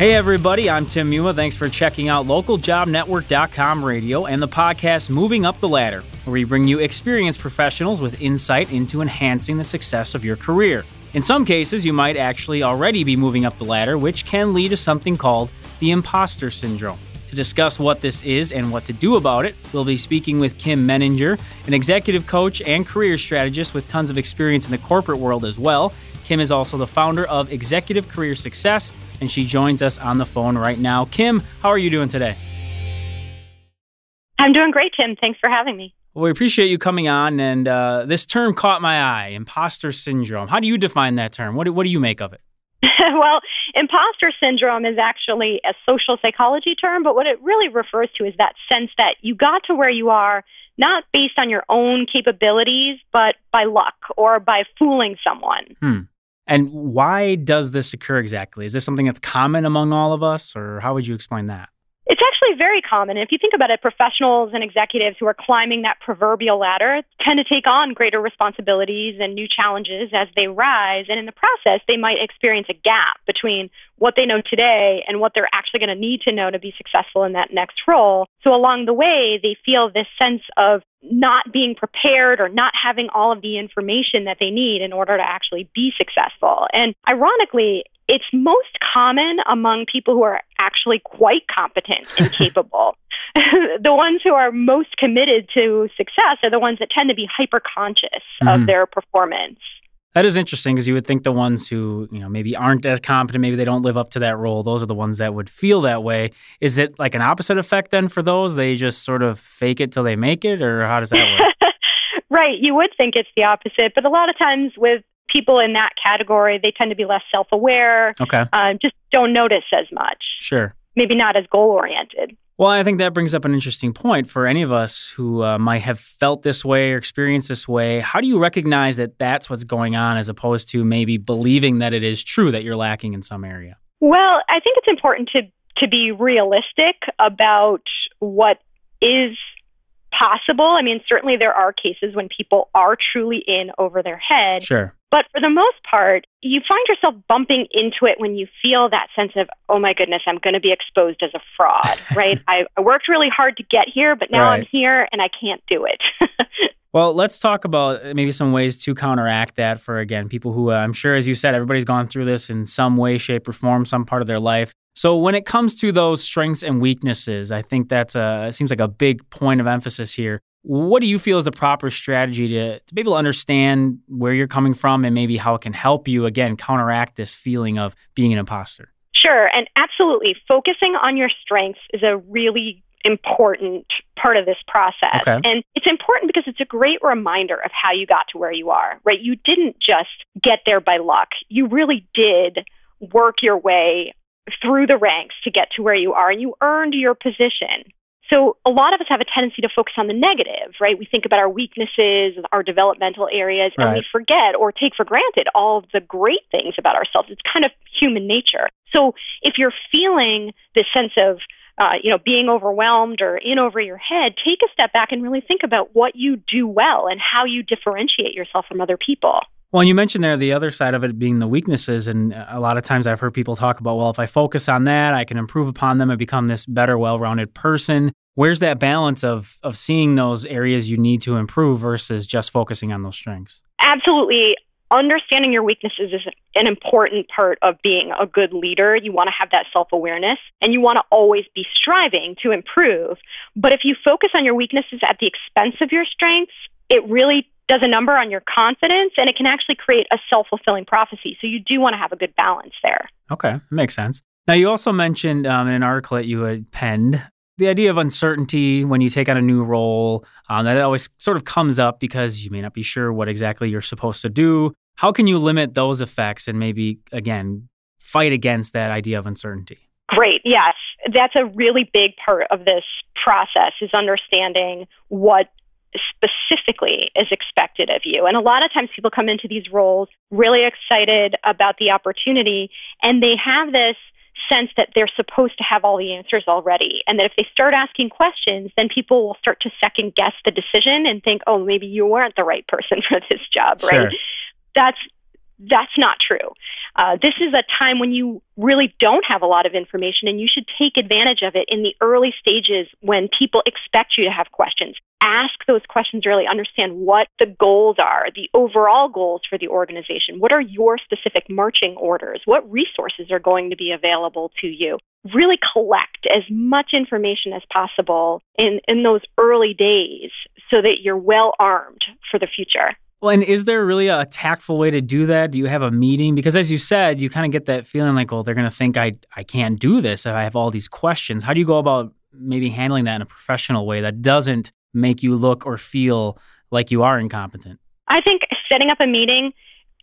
Hey, everybody, I'm Tim Muma. Thanks for checking out localjobnetwork.com radio and the podcast Moving Up the Ladder, where we bring you experienced professionals with insight into enhancing the success of your career. In some cases, you might actually already be moving up the ladder, which can lead to something called the imposter syndrome. To discuss what this is and what to do about it, we'll be speaking with Kim Menninger, an executive coach and career strategist with tons of experience in the corporate world as well. Kim is also the founder of Executive Career Success, and she joins us on the phone right now. Kim, how are you doing today? I'm doing great, Tim. Thanks for having me. Well, we appreciate you coming on, and uh, this term caught my eye imposter syndrome. How do you define that term? What do, what do you make of it? well, imposter syndrome is actually a social psychology term, but what it really refers to is that sense that you got to where you are not based on your own capabilities, but by luck or by fooling someone. Hmm. And why does this occur exactly? Is this something that's common among all of us, or how would you explain that? It's actually very common. If you think about it, professionals and executives who are climbing that proverbial ladder tend to take on greater responsibilities and new challenges as they rise. And in the process, they might experience a gap between what they know today and what they're actually going to need to know to be successful in that next role. So along the way, they feel this sense of not being prepared or not having all of the information that they need in order to actually be successful. And ironically, it's most common among people who are actually quite competent and capable. the ones who are most committed to success are the ones that tend to be hyper conscious mm-hmm. of their performance. That is interesting because you would think the ones who, you know, maybe aren't as competent, maybe they don't live up to that role, those are the ones that would feel that way. Is it like an opposite effect then for those? They just sort of fake it till they make it, or how does that work? right. You would think it's the opposite, but a lot of times with people in that category, they tend to be less self aware. Okay. Uh, just don't notice as much. Sure. Maybe not as goal oriented. Well, I think that brings up an interesting point for any of us who uh, might have felt this way or experienced this way. How do you recognize that that's what's going on as opposed to maybe believing that it is true that you're lacking in some area? Well, I think it's important to to be realistic about what is possible. I mean, certainly there are cases when people are truly in over their head. Sure. But for the most part, you find yourself bumping into it when you feel that sense of, oh my goodness, I'm going to be exposed as a fraud, right? I, I, worked really hard to get here, but now right. I'm here and I can't do it. well, let's talk about maybe some ways to counteract that for, again, people who uh, I'm sure, as you said, everybody's gone through this in some way, shape, or form, some part of their life. So when it comes to those strengths and weaknesses, I think that's a, it seems like a big point of emphasis here. What do you feel is the proper strategy to, to be able to understand where you're coming from and maybe how it can help you, again, counteract this feeling of being an imposter? Sure. And absolutely, focusing on your strengths is a really important part of this process. Okay. And it's important because it's a great reminder of how you got to where you are, right? You didn't just get there by luck. You really did work your way through the ranks to get to where you are and you earned your position. So a lot of us have a tendency to focus on the negative, right? We think about our weaknesses, our developmental areas, and we forget or take for granted all of the great things about ourselves. It's kind of human nature. So if you're feeling this sense of uh, you know, being overwhelmed or in over your head, take a step back and really think about what you do well and how you differentiate yourself from other people. Well, you mentioned there the other side of it being the weaknesses. And a lot of times I've heard people talk about, well, if I focus on that, I can improve upon them and become this better, well rounded person. Where's that balance of, of seeing those areas you need to improve versus just focusing on those strengths? Absolutely. Understanding your weaknesses is an important part of being a good leader. You want to have that self awareness and you want to always be striving to improve. But if you focus on your weaknesses at the expense of your strengths, it really does a number on your confidence and it can actually create a self fulfilling prophecy. So you do want to have a good balance there. Okay, makes sense. Now, you also mentioned um, in an article that you had penned the idea of uncertainty when you take on a new role. Um, that always sort of comes up because you may not be sure what exactly you're supposed to do. How can you limit those effects and maybe, again, fight against that idea of uncertainty? Great. Yes. That's a really big part of this process is understanding what specifically is expected of you. And a lot of times people come into these roles really excited about the opportunity and they have this sense that they're supposed to have all the answers already. And that if they start asking questions, then people will start to second guess the decision and think, oh, maybe you weren't the right person for this job, sure. right? That's that's not true. Uh, this is a time when you really don't have a lot of information, and you should take advantage of it in the early stages when people expect you to have questions. Ask those questions early, understand what the goals are, the overall goals for the organization. What are your specific marching orders? What resources are going to be available to you? Really collect as much information as possible in, in those early days so that you're well armed for the future. Well, and is there really a tactful way to do that? Do you have a meeting? Because as you said, you kind of get that feeling like, well, they're going to think I I can't do this if I have all these questions. How do you go about maybe handling that in a professional way that doesn't make you look or feel like you are incompetent? I think setting up a meeting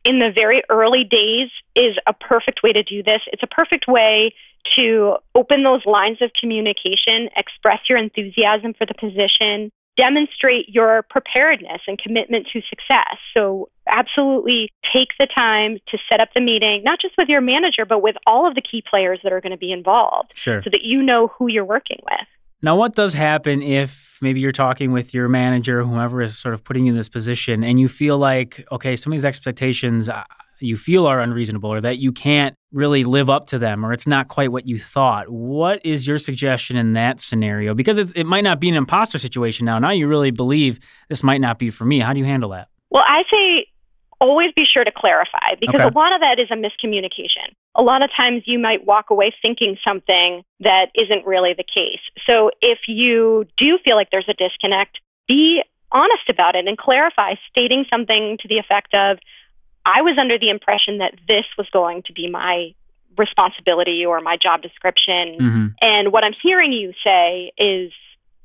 in the very early days is a perfect way to do this. It's a perfect way to open those lines of communication, express your enthusiasm for the position, demonstrate your preparedness and commitment to success. So, absolutely take the time to set up the meeting, not just with your manager, but with all of the key players that are going to be involved sure. so that you know who you're working with. Now, what does happen if maybe you're talking with your manager, whoever is sort of putting you in this position, and you feel like, okay, some of these expectations uh, you feel are unreasonable or that you can't really live up to them or it's not quite what you thought. What is your suggestion in that scenario? Because it might not be an imposter situation now. Now you really believe this might not be for me. How do you handle that? Well, I say always be sure to clarify because okay. a lot of that is a miscommunication. A lot of times you might walk away thinking something that isn't really the case. So if you do feel like there's a disconnect, be honest about it and clarify, stating something to the effect of, I was under the impression that this was going to be my responsibility or my job description. Mm-hmm. And what I'm hearing you say is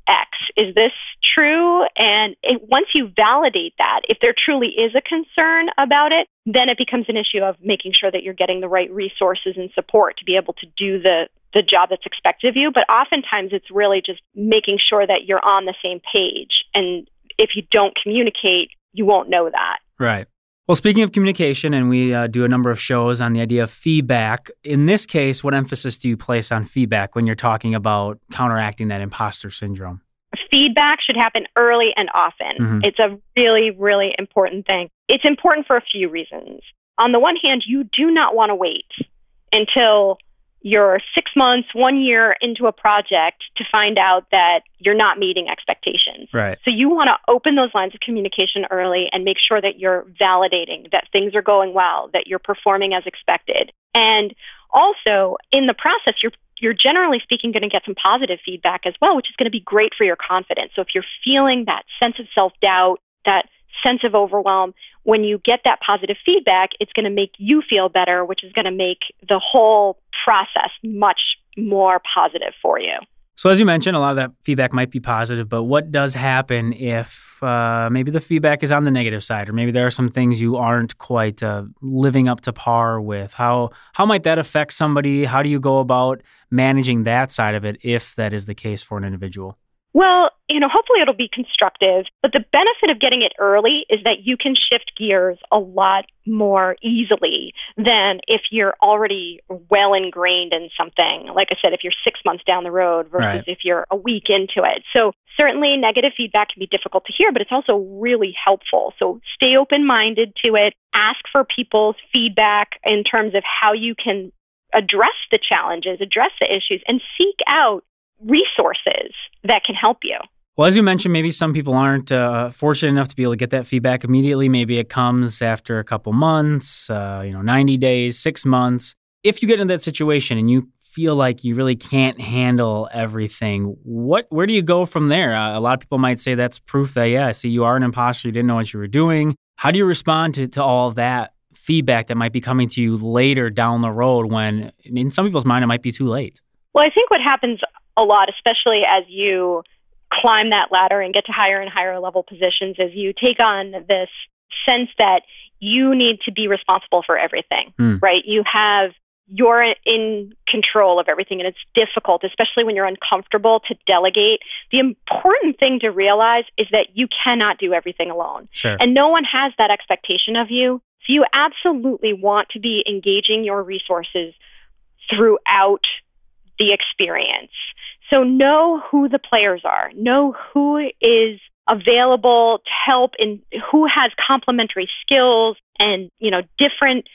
X. Is this true? And it, once you validate that, if there truly is a concern about it, then it becomes an issue of making sure that you're getting the right resources and support to be able to do the the job that's expected of you. But oftentimes it's really just making sure that you're on the same page. And if you don't communicate, you won't know that. Right. Well, speaking of communication, and we uh, do a number of shows on the idea of feedback. In this case, what emphasis do you place on feedback when you're talking about counteracting that imposter syndrome? Feedback should happen early and often. Mm-hmm. It's a really, really important thing. It's important for a few reasons. On the one hand, you do not want to wait until you're six months, one year into a project to find out that you're not meeting expectations. Right. So you want to open those lines of communication early and make sure that you're validating that things are going well, that you're performing as expected. And also in the process, you're you're generally speaking going to get some positive feedback as well, which is going to be great for your confidence. So if you're feeling that sense of self doubt, that sense of overwhelm, when you get that positive feedback, it's going to make you feel better, which is going to make the whole process much more positive for you. So, as you mentioned, a lot of that feedback might be positive, but what does happen if uh, maybe the feedback is on the negative side, or maybe there are some things you aren't quite uh, living up to par with? How how might that affect somebody? How do you go about managing that side of it if that is the case for an individual? Well, you know, hopefully it'll be constructive. But the benefit of getting it early is that you can shift gears a lot more easily than if you're already well ingrained in something. Like I said, if you're six months down the road versus right. if you're a week into it. So certainly negative feedback can be difficult to hear, but it's also really helpful. So stay open minded to it. Ask for people's feedback in terms of how you can address the challenges, address the issues, and seek out resources that can help you. Well, as you mentioned, maybe some people aren't uh, fortunate enough to be able to get that feedback immediately. Maybe it comes after a couple months, uh, you know, 90 days, six months. If you get in that situation and you feel like you really can't handle everything, what where do you go from there? Uh, a lot of people might say that's proof that, yeah, see, you are an imposter, you didn't know what you were doing. How do you respond to, to all of that feedback that might be coming to you later down the road when, in some people's mind, it might be too late? Well, I think what happens a lot, especially as you climb that ladder and get to higher and higher level positions, is you take on this sense that you need to be responsible for everything, mm. right? You have you're in control of everything and it's difficult especially when you're uncomfortable to delegate the important thing to realize is that you cannot do everything alone sure. and no one has that expectation of you so you absolutely want to be engaging your resources throughout the experience. So know who the players are, know who is available to help and who has complementary skills and, you know, different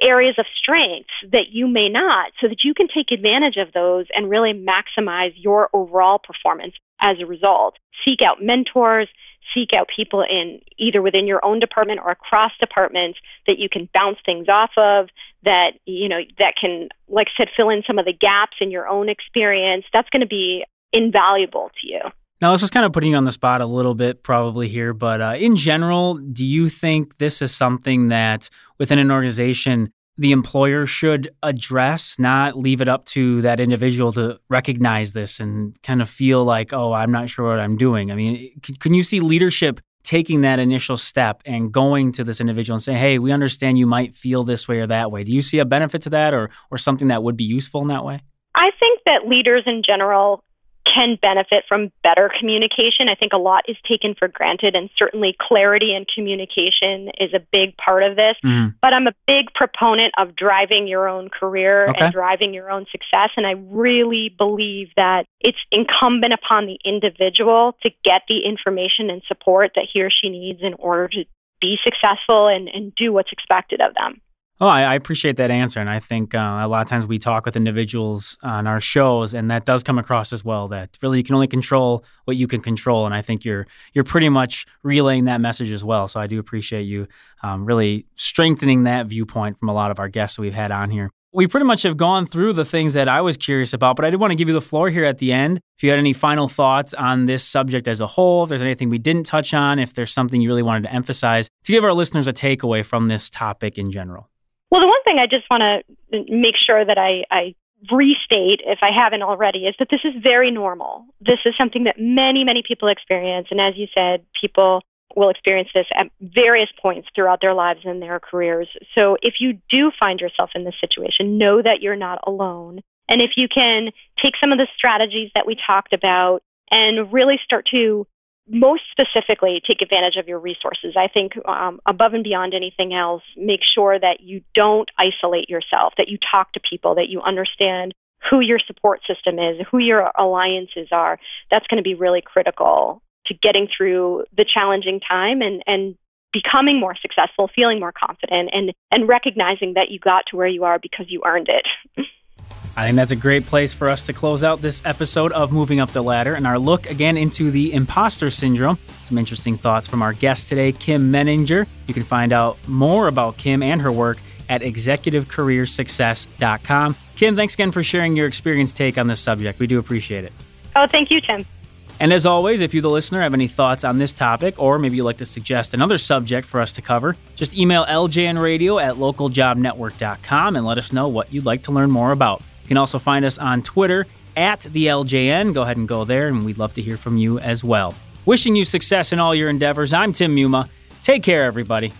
areas of strengths that you may not so that you can take advantage of those and really maximize your overall performance as a result. Seek out mentors, seek out people in either within your own department or across departments that you can bounce things off of that you know that can like I said fill in some of the gaps in your own experience. That's going to be invaluable to you. Now, this is kind of putting you on the spot a little bit, probably here, but uh, in general, do you think this is something that within an organization the employer should address, not leave it up to that individual to recognize this and kind of feel like, oh, I'm not sure what I'm doing. I mean, can, you see leadership taking that initial step and going to this individual and saying, hey, we understand you might feel this way or that way? Do you see a benefit to that or, or something that would be useful in that way? I think that leaders in general can benefit from better communication. I think a lot is taken for granted, and certainly clarity and communication is a big part of this. Mm. But I'm a big proponent of driving your own career okay. and driving your own success. And I really believe that it's incumbent upon the individual to get the information and support that he or she needs in order to be successful and, and do what's expected of them. Oh, I, I, appreciate that answer, and I think uh, a lot of times we talk with individuals on our shows, and that does come across as well. That really you can only control what you can control, and I think you're you're pretty much relaying that message as well. So I do appreciate you um, really strengthening that viewpoint from a lot of our guests that we've had on here. We pretty much have gone through the things that I was curious about, but I did want to give you the floor here at the end. If you had any final thoughts on this subject as a whole, if there's anything we didn't touch on, if there's something you really wanted to emphasize to give our listeners a takeaway from this topic in general. Well, the one thing I just want to make sure that I, I restate, if I haven't already, is that this is very normal. This is something that many, many people experience. And as you said, people will experience this at various points throughout their lives and their careers. So if you do find yourself in this situation, know that you're not alone. And if you can take some of the strategies that we talked about and really start to most specifically take advantage of your resources. I think um, above and beyond anything else, make sure that you don't isolate yourself, that you talk to people, that you understand who your support system is, who your alliances are. That's going to be really critical to getting through the challenging time and, and becoming more successful, feeling more confident, and, and recognizing that you got to where you are because you earned it. I think that's a great place for us to close out this episode of Moving Up the Ladder and our look again into the imposter syndrome. Some interesting thoughts from our guest today, Kim Menninger. You can find out more about Kim and her work at executivecareersuccess.com. Kim, thanks again for sharing your experience take on this subject. We do appreciate it. Oh, thank you, Tim. And as always, if you, the listener, have any thoughts on this topic, or maybe you'd like to suggest another subject for us to cover, just email ljnradio at localjobnetwork.com and let us know what you'd like to learn more about You can also find us on Twitter at the LJN. Go ahead and go there, and we'd love to hear from you as well. Wishing you success in all your endeavors. I'm Tim Muma. Take care, everybody.